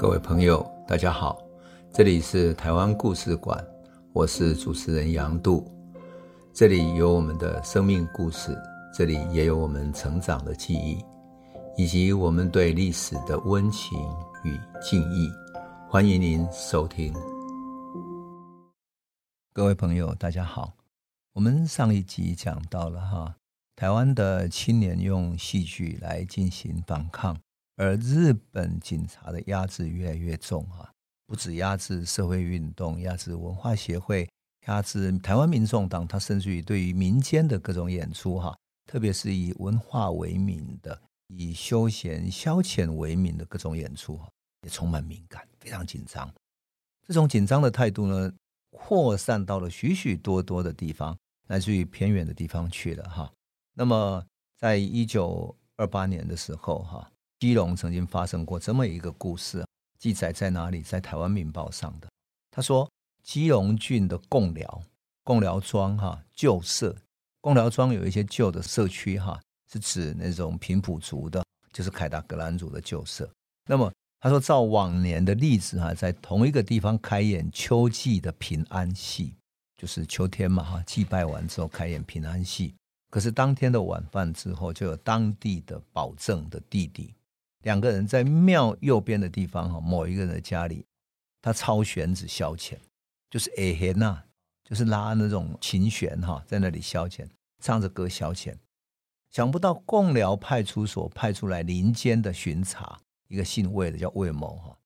各位朋友，大家好，这里是台湾故事馆，我是主持人杨度，这里有我们的生命故事，这里也有我们成长的记忆，以及我们对历史的温情与敬意。欢迎您收听。各位朋友，大家好，我们上一集讲到了哈，台湾的青年用戏剧来进行反抗。而日本警察的压制越来越重啊，不止压制社会运动，压制文化协会，压制台湾民众党，他甚至于对于民间的各种演出哈，特别是以文化为名的、以休闲消遣为名的各种演出，也充满敏感，非常紧张。这种紧张的态度呢，扩散到了许许多多的地方，来自于偏远的地方去了哈。那么，在一九二八年的时候哈。基隆曾经发生过这么一个故事，记载在哪里？在《台湾民报》上的。他说，基隆郡的贡寮贡寮庄哈旧社，贡寮庄有一些旧的社区哈，是指那种平埔族的，就是凯达格兰族的旧社。那么他说，照往年的例子哈，在同一个地方开演秋季的平安戏，就是秋天嘛哈，祭拜完之后开演平安戏。可是当天的晚饭之后，就有当地的保证的弟弟。两个人在庙右边的地方哈，某一个人的家里，他操弦子消遣，就是哎嘿呐，就是拉那种琴弦哈，在那里消遣，唱着歌消遣。想不到共寮派出所派出来林间的巡查，一个姓魏的叫魏某哈，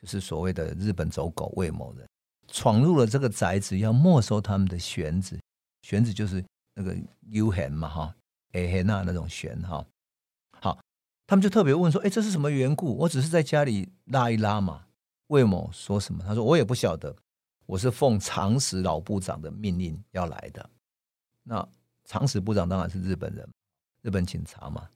就是所谓的日本走狗魏某人，闯入了这个宅子，要没收他们的弦子，弦子就是那个幽弦嘛哈，哎嘿呐那种弦哈。他们就特别问说：“哎，这是什么缘故？我只是在家里拉一拉嘛。”魏某说什么？他说：“我也不晓得，我是奉长石老部长的命令要来的。”那长石部长当然是日本人，日本警察嘛。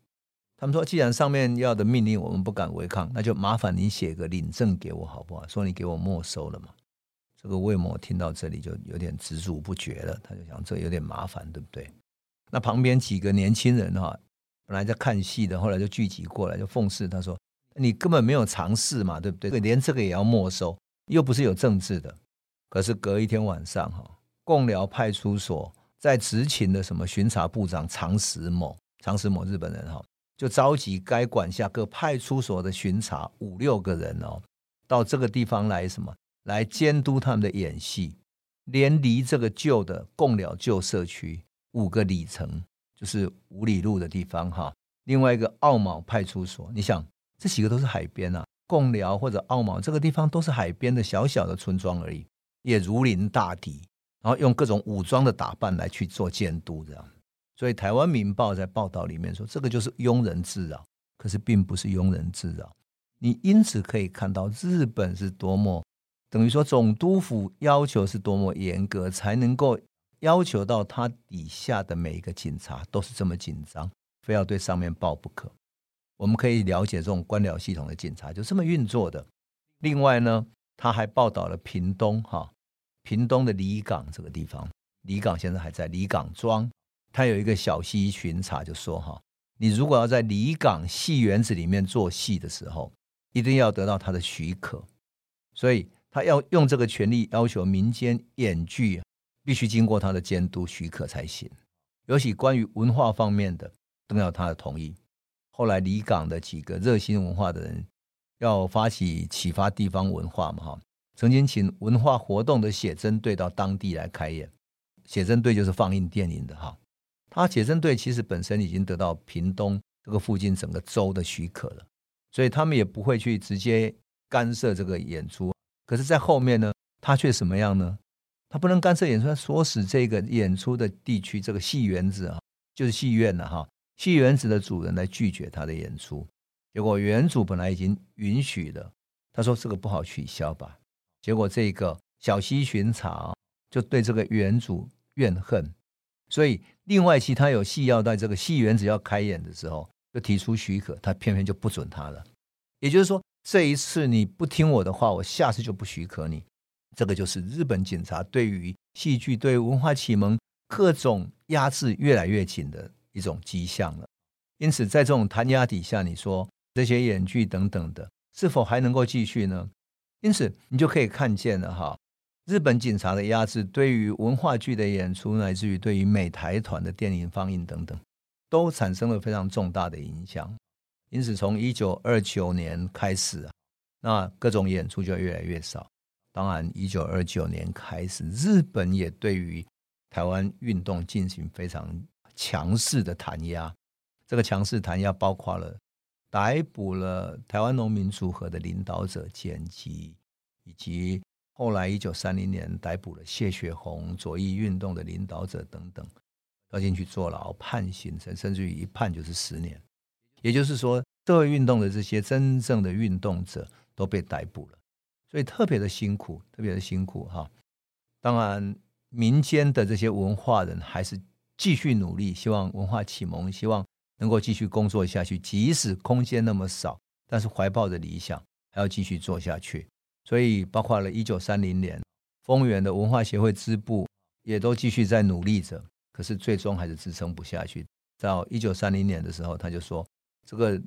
他们说：“既然上面要的命令我们不敢违抗，那就麻烦你写个领证给我好不好？说你给我没收了嘛。”这个魏某听到这里就有点止住不决了，他就想这有点麻烦，对不对？那旁边几个年轻人哈。本来在看戏的，后来就聚集过来，就奉侍他说：“你根本没有常识嘛，对不对？连这个也要没收，又不是有政治的。”可是隔一天晚上，哈，共寮派出所在执勤的什么巡查部长长石某，长石某日本人哈，就召集该管辖各派出所的巡查五六个人哦，到这个地方来什么来监督他们的演戏，连离这个旧的共寮旧社区五个里程。就是五里路的地方哈，另外一个奥卯派出所，你想这几个都是海边啊，贡寮或者奥卯这个地方都是海边的小小的村庄而已，也如临大敌，然后用各种武装的打扮来去做监督这样，所以台湾民报在报道里面说，这个就是庸人自扰，可是并不是庸人自扰，你因此可以看到日本是多么等于说总督府要求是多么严格才能够。要求到他底下的每一个警察都是这么紧张，非要对上面报不可。我们可以了解这种官僚系统的警察就这么运作的。另外呢，他还报道了屏东哈，屏东的里港这个地方，里港现在还在里港庄，他有一个小溪巡查，就说哈，你如果要在里港戏园子里面做戏的时候，一定要得到他的许可，所以他要用这个权力要求民间演剧。必须经过他的监督许可才行，尤其关于文化方面的，都要他的同意。后来离港的几个热心文化的人，要发起启发地方文化嘛，哈，曾经请文化活动的写真队到当地来开演。写真队就是放映电影的哈，他写真队其实本身已经得到屏东这个附近整个州的许可了，所以他们也不会去直接干涉这个演出。可是，在后面呢，他却什么样呢？他不能干涉演出，说使这个演出的地区这个戏园子啊，就是戏院了哈。戏园子的主人来拒绝他的演出，结果原主本来已经允许了，他说这个不好取消吧。结果这个小西巡查就对这个原主怨恨，所以另外其他有戏要在这个戏园子要开演的时候，就提出许可，他偏偏就不准他了。也就是说，这一次你不听我的话，我下次就不许可你。这个就是日本警察对于戏剧、对文化启蒙各种压制越来越紧的一种迹象了。因此，在这种弹压底下，你说这些演剧等等的，是否还能够继续呢？因此，你就可以看见了哈，日本警察的压制对于文化剧的演出，乃至于对于美台团的电影放映等等，都产生了非常重大的影响。因此，从一九二九年开始啊，那各种演出就越来越少。当然，一九二九年开始，日本也对于台湾运动进行非常强势的弹压。这个强势弹压包括了逮捕了台湾农民组合的领导者简吉，以及后来一九三零年逮捕了谢雪红左翼运动的领导者等等，要进去坐牢判刑，甚至于一判就是十年。也就是说，社会运动的这些真正的运动者都被逮捕了，所以特别的辛苦，特别的辛苦哈。当然，民间的这些文化人还是继续努力，希望文化启蒙，希望能够继续工作下去。即使空间那么少，但是怀抱着理想，还要继续做下去。所以，包括了一九三零年，丰原的文化协会支部也都继续在努力着，可是最终还是支撑不下去。到一九三零年的时候，他就说。这个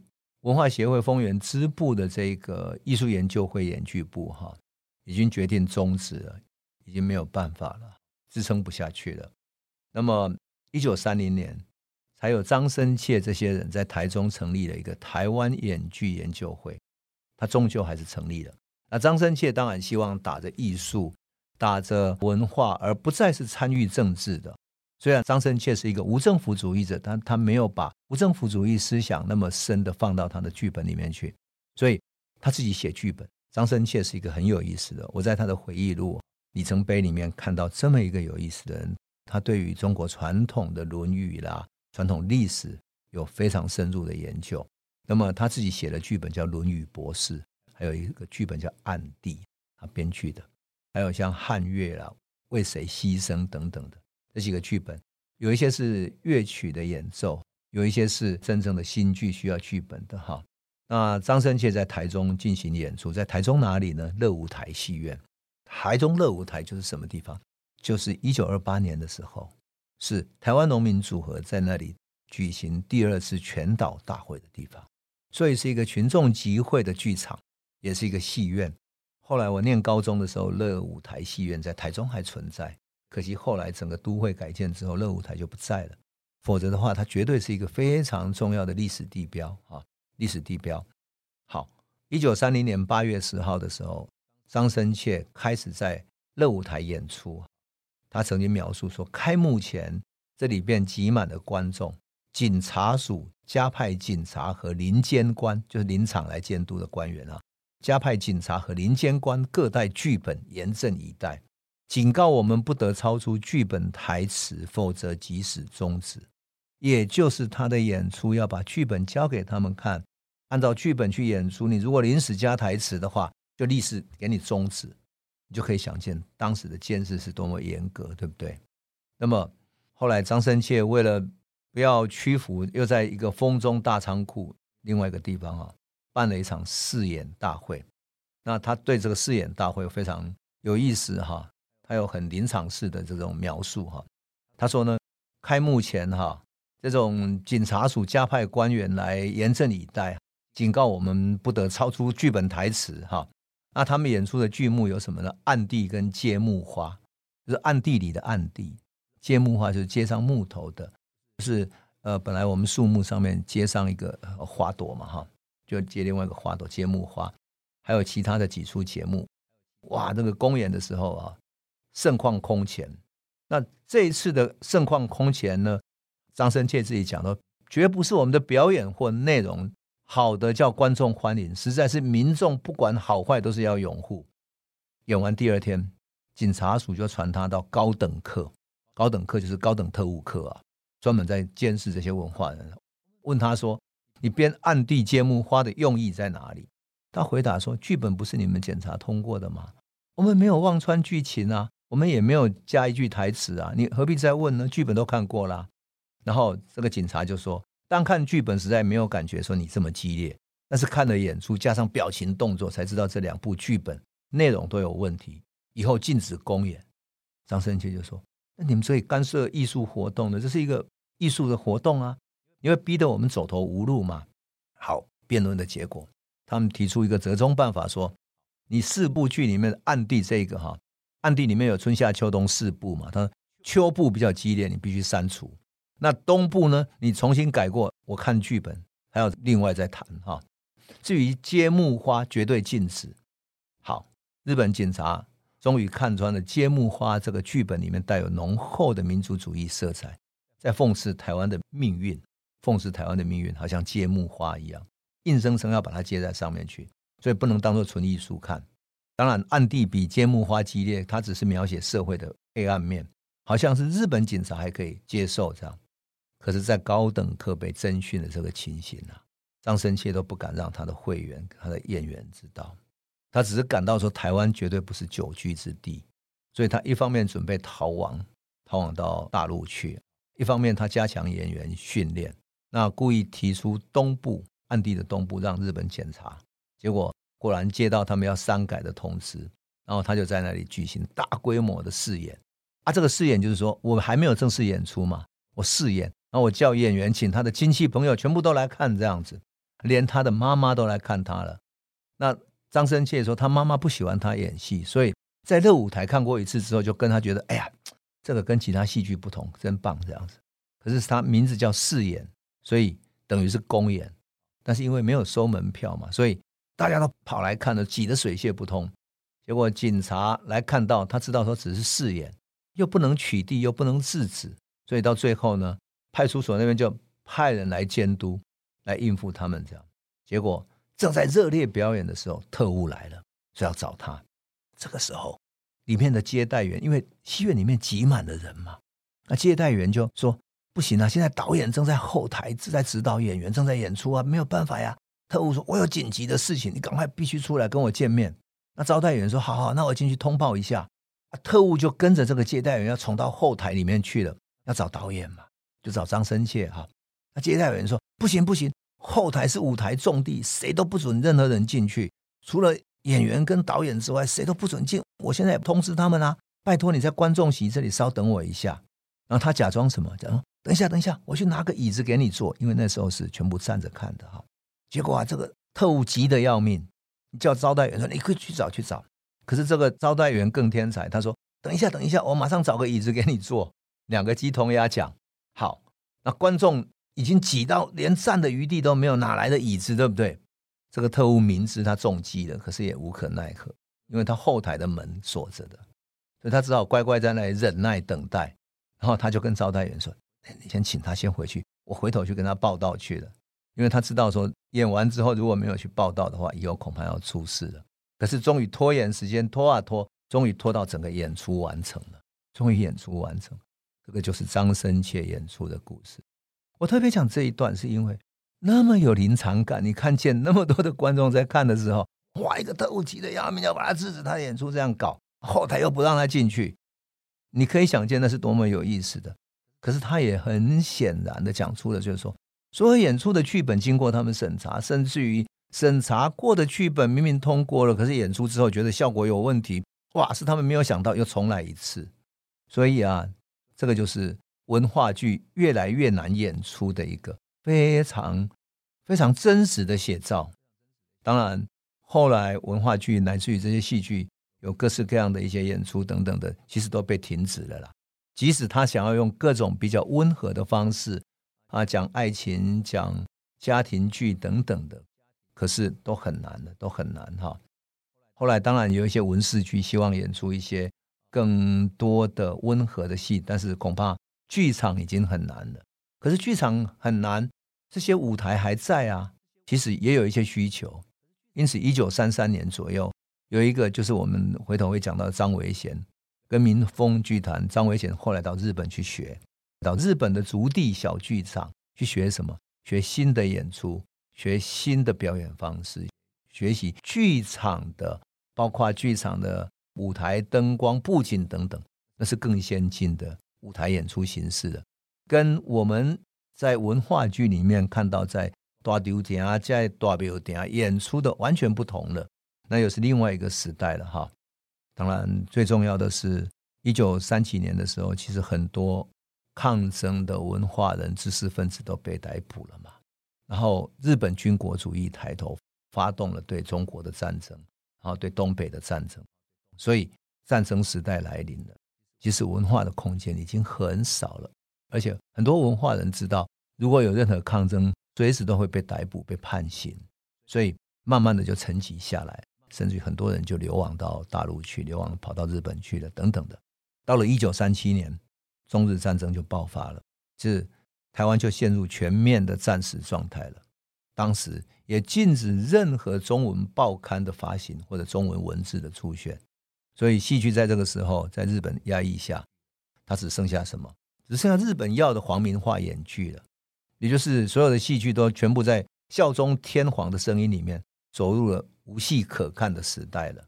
文化协会丰原支部的这个艺术研究会演剧部哈，已经决定终止了，已经没有办法了，支撑不下去了。那么，一九三零年，才有张深切这些人在台中成立了一个台湾演剧研究会，他终究还是成立了。那张深切当然希望打着艺术、打着文化，而不再是参与政治的。虽然张深切是一个无政府主义者，但他没有把无政府主义思想那么深的放到他的剧本里面去，所以他自己写剧本。张深切是一个很有意思的，我在他的回忆录里程碑里面看到这么一个有意思的人，他对于中国传统的《论语》啦、传统历史有非常深入的研究。那么他自己写的剧本叫《论语博士》，还有一个剧本叫《暗地》，他编剧的，还有像汉乐啦、为谁牺牲等等的。这几个剧本，有一些是乐曲的演奏，有一些是真正的新剧需要剧本的哈。那张深切在台中进行演出，在台中哪里呢？乐舞台戏院。台中乐舞台就是什么地方？就是一九二八年的时候，是台湾农民组合在那里举行第二次全岛大会的地方，所以是一个群众集会的剧场，也是一个戏院。后来我念高中的时候，乐舞台戏院在台中还存在。可惜后来整个都会改建之后，乐舞台就不在了。否则的话，它绝对是一个非常重要的历史地标啊！历史地标。好，一九三零年八月十号的时候，张生切开始在乐舞台演出。他曾经描述说，开幕前这里边挤满了观众，警察署加派警察和临监官，就是临场来监督的官员啊，加派警察和临监官各带剧本，严阵以待。警告我们不得超出剧本台词，否则即使终止。也就是他的演出要把剧本交给他们看，按照剧本去演出。你如果临时加台词的话，就立时给你终止。你就可以想见当时的监视是多么严格，对不对？那么后来张生切为了不要屈服，又在一个风中大仓库另外一个地方啊，办了一场试演大会。那他对这个试演大会非常有意思哈。还有很临场式的这种描述哈，他说呢，开幕前哈，这种警察署加派官员来严阵以待，警告我们不得超出剧本台词哈。那他们演出的剧目有什么呢？暗地跟接木花，就是暗地里的暗地；接木花就是接上木头的，就是呃，本来我们树木上面接上一个花朵嘛哈，就接另外一个花朵，接木花。还有其他的几出节目，哇，那个公演的时候啊。盛况空前，那这一次的盛况空前呢？张生切自己讲的，绝不是我们的表演或内容好的叫观众欢迎，实在是民众不管好坏都是要拥护。演完第二天，警察署就传他到高等课，高等课就是高等特务课啊，专门在监视这些文化人。问他说：“你编暗地揭幕花的用意在哪里？”他回答说：“剧本不是你们检查通过的吗？我们没有忘穿剧情啊。”我们也没有加一句台词啊，你何必再问呢？剧本都看过了。然后这个警察就说：“单看剧本实在没有感觉，说你这么激烈。但是看了演出加上表情动作，才知道这两部剧本内容都有问题。以后禁止公演。”张深切就说：“那你们可以干涉艺术活动的，这是一个艺术的活动啊，因为逼得我们走投无路嘛。”好，辩论的结果，他们提出一个折中办法，说你四部剧里面暗地这个哈，暗地里面有春夏秋冬四部嘛，他说秋部比较激烈，你必须删除。那冬部呢，你重新改过，我看剧本还要另外再谈哈。至于揭木花，绝对禁止。好，日本警察终于看穿了揭木花这个剧本里面带有浓厚的民族主义色彩，在讽刺台湾的命运，讽刺台湾的命运，好像揭木花一样，硬生生要把它接在上面去，所以不能当做纯艺术看。当然，暗地比揭幕花激烈，它只是描写社会的黑暗面，好像是日本警察还可以接受这样。可是，在高等课被征讯的这个情形啊，张深切都不敢让他的会员、他的演员知道。他只是感到说，台湾绝对不是久居之地，所以他一方面准备逃亡，逃亡到大陆去；一方面他加强演员训练，那故意提出东部暗地的东部让日本检查，结果果然接到他们要删改的通知，然后他就在那里举行大规模的试演。啊，这个试演就是说我还没有正式演出嘛，我试演。然后我叫演员，请他的亲戚朋友全部都来看，这样子，连他的妈妈都来看他了。那张深切说，他妈妈不喜欢他演戏，所以在热舞台看过一次之后，就跟他觉得，哎呀，这个跟其他戏剧不同，真棒，这样子。可是他名字叫试演，所以等于是公演，但是因为没有收门票嘛，所以大家都跑来看了，挤得水泄不通。结果警察来看到，他知道说只是试演，又不能取缔，又不能制止，所以到最后呢。派出所那边就派人来监督，来应付他们这样。结果正在热烈表演的时候，特务来了，就要找他。这个时候，里面的接待员因为戏院里面挤满了人嘛，那接待员就说：“不行啊，现在导演正在后台正在指导演员，正在演出啊，没有办法呀。”特务说：“我有紧急的事情，你赶快必须出来跟我见面。”那招待员说：“好好，那我进去通报一下。”特务就跟着这个接待员要冲到后台里面去了，要找导演嘛。就找张深切哈，那接待员说不行不行，后台是舞台重地，谁都不准任何人进去，除了演员跟导演之外，谁都不准进。我现在也通知他们啊，拜托你在观众席这里稍等我一下。然后他假装什么？假装等一下等一下，我去拿个椅子给你坐，因为那时候是全部站着看的哈。结果啊，这个特务急得要命，叫招待员说你可以去找去找。可是这个招待员更天才，他说等一下等一下，我马上找个椅子给你坐。两个鸡同鸭讲。好，那观众已经挤到连站的余地都没有，哪来的椅子，对不对？这个特务明知他中计了，可是也无可奈何，因为他后台的门锁着的，所以他只好乖乖在那里忍耐等待。然后他就跟招待员说：“你先请他先回去，我回头去跟他报道去了。”因为他知道说演完之后如果没有去报到的话，以后恐怕要出事了。可是终于拖延时间，拖啊拖，终于拖到整个演出完成了，终于演出完成。这个就是张生切演出的故事。我特别讲这一段，是因为那么有临场感。你看见那么多的观众在看的时候，哇，一个特务急得要命，要把他制止，他演出这样搞，后台又不让他进去，你可以想见那是多么有意思的。可是他也很显然的讲出了，就是说，所有演出的剧本经过他们审查，甚至于审查过的剧本明明通过了，可是演出之后觉得效果有问题，哇，是他们没有想到，又重来一次。所以啊。这个就是文化剧越来越难演出的一个非常非常真实的写照。当然，后来文化剧乃至于这些戏剧有各式各样的一些演出等等的，其实都被停止了啦。即使他想要用各种比较温和的方式啊，讲爱情、讲家庭剧等等的，可是都很难的，都很难哈。后来当然有一些文戏剧希望演出一些。更多的温和的戏，但是恐怕剧场已经很难了。可是剧场很难，这些舞台还在啊，其实也有一些需求。因此，一九三三年左右，有一个就是我们回头会讲到张维贤跟民风剧团。张维贤后来到日本去学，到日本的筑地小剧场去学什么？学新的演出，学新的表演方式，学习剧场的，包括剧场的。舞台灯光布景等等，那是更先进的舞台演出形式的，跟我们在文化剧里面看到在大丢点啊，在大庙点啊演出的完全不同了，那又是另外一个时代了哈。当然，最重要的是，一九三几年的时候，其实很多抗争的文化人、知识分子都被逮捕了嘛。然后，日本军国主义抬头，发动了对中国的战争，然后对东北的战争，所以战争时代来临了。其实文化的空间已经很少了，而且很多文化人知道，如果有任何抗争，随时都会被逮捕、被判刑，所以慢慢的就沉寂下来，甚至于很多人就流亡到大陆去，流亡跑到日本去了，等等的。到了一九三七年，中日战争就爆发了，就是台湾就陷入全面的战时状态了。当时也禁止任何中文报刊的发行或者中文文字的出现。所以戏剧在这个时候，在日本压抑下，它只剩下什么？只剩下日本要的皇民化演剧了，也就是所有的戏剧都全部在效忠天皇的声音里面，走入了无戏可看的时代了。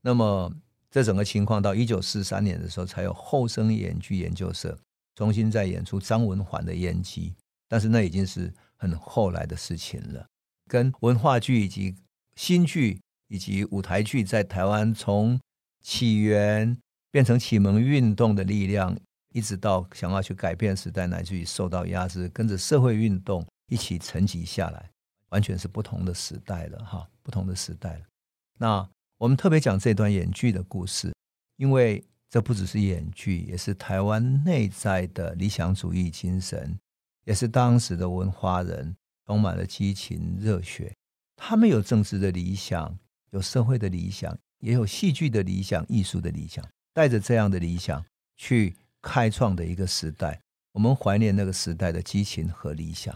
那么，这整个情况到一九四三年的时候，才有后生演剧研究社重新再演出张文环的《燕姬》，但是那已经是很后来的事情了。跟文化剧以及新剧以及舞台剧在台湾从起源变成启蒙运动的力量，一直到想要去改变时代，乃至于受到压制，跟着社会运动一起沉寂下来，完全是不同的时代了哈，不同的时代了。那我们特别讲这段演剧的故事，因为这不只是演剧，也是台湾内在的理想主义精神，也是当时的文化人充满了激情热血，他们有政治的理想，有社会的理想。也有戏剧的理想、艺术的理想，带着这样的理想去开创的一个时代，我们怀念那个时代的激情和理想。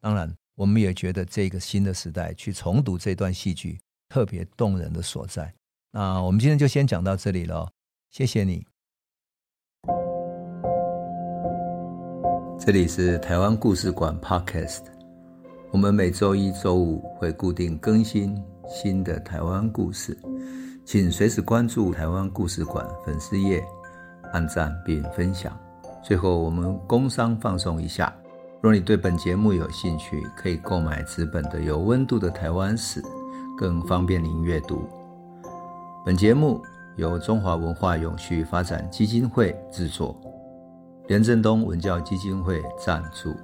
当然，我们也觉得这个新的时代去重读这段戏剧特别动人的所在。那我们今天就先讲到这里了，谢谢你。这里是台湾故事馆 Podcast，我们每周一、周五会固定更新新的台湾故事。请随时关注台湾故事馆粉丝页，按赞并分享。最后，我们工商放送一下：若你对本节目有兴趣，可以购买纸本的《有温度的台湾史》，更方便您阅读。本节目由中华文化永续发展基金会制作，廉政东文教基金会赞助。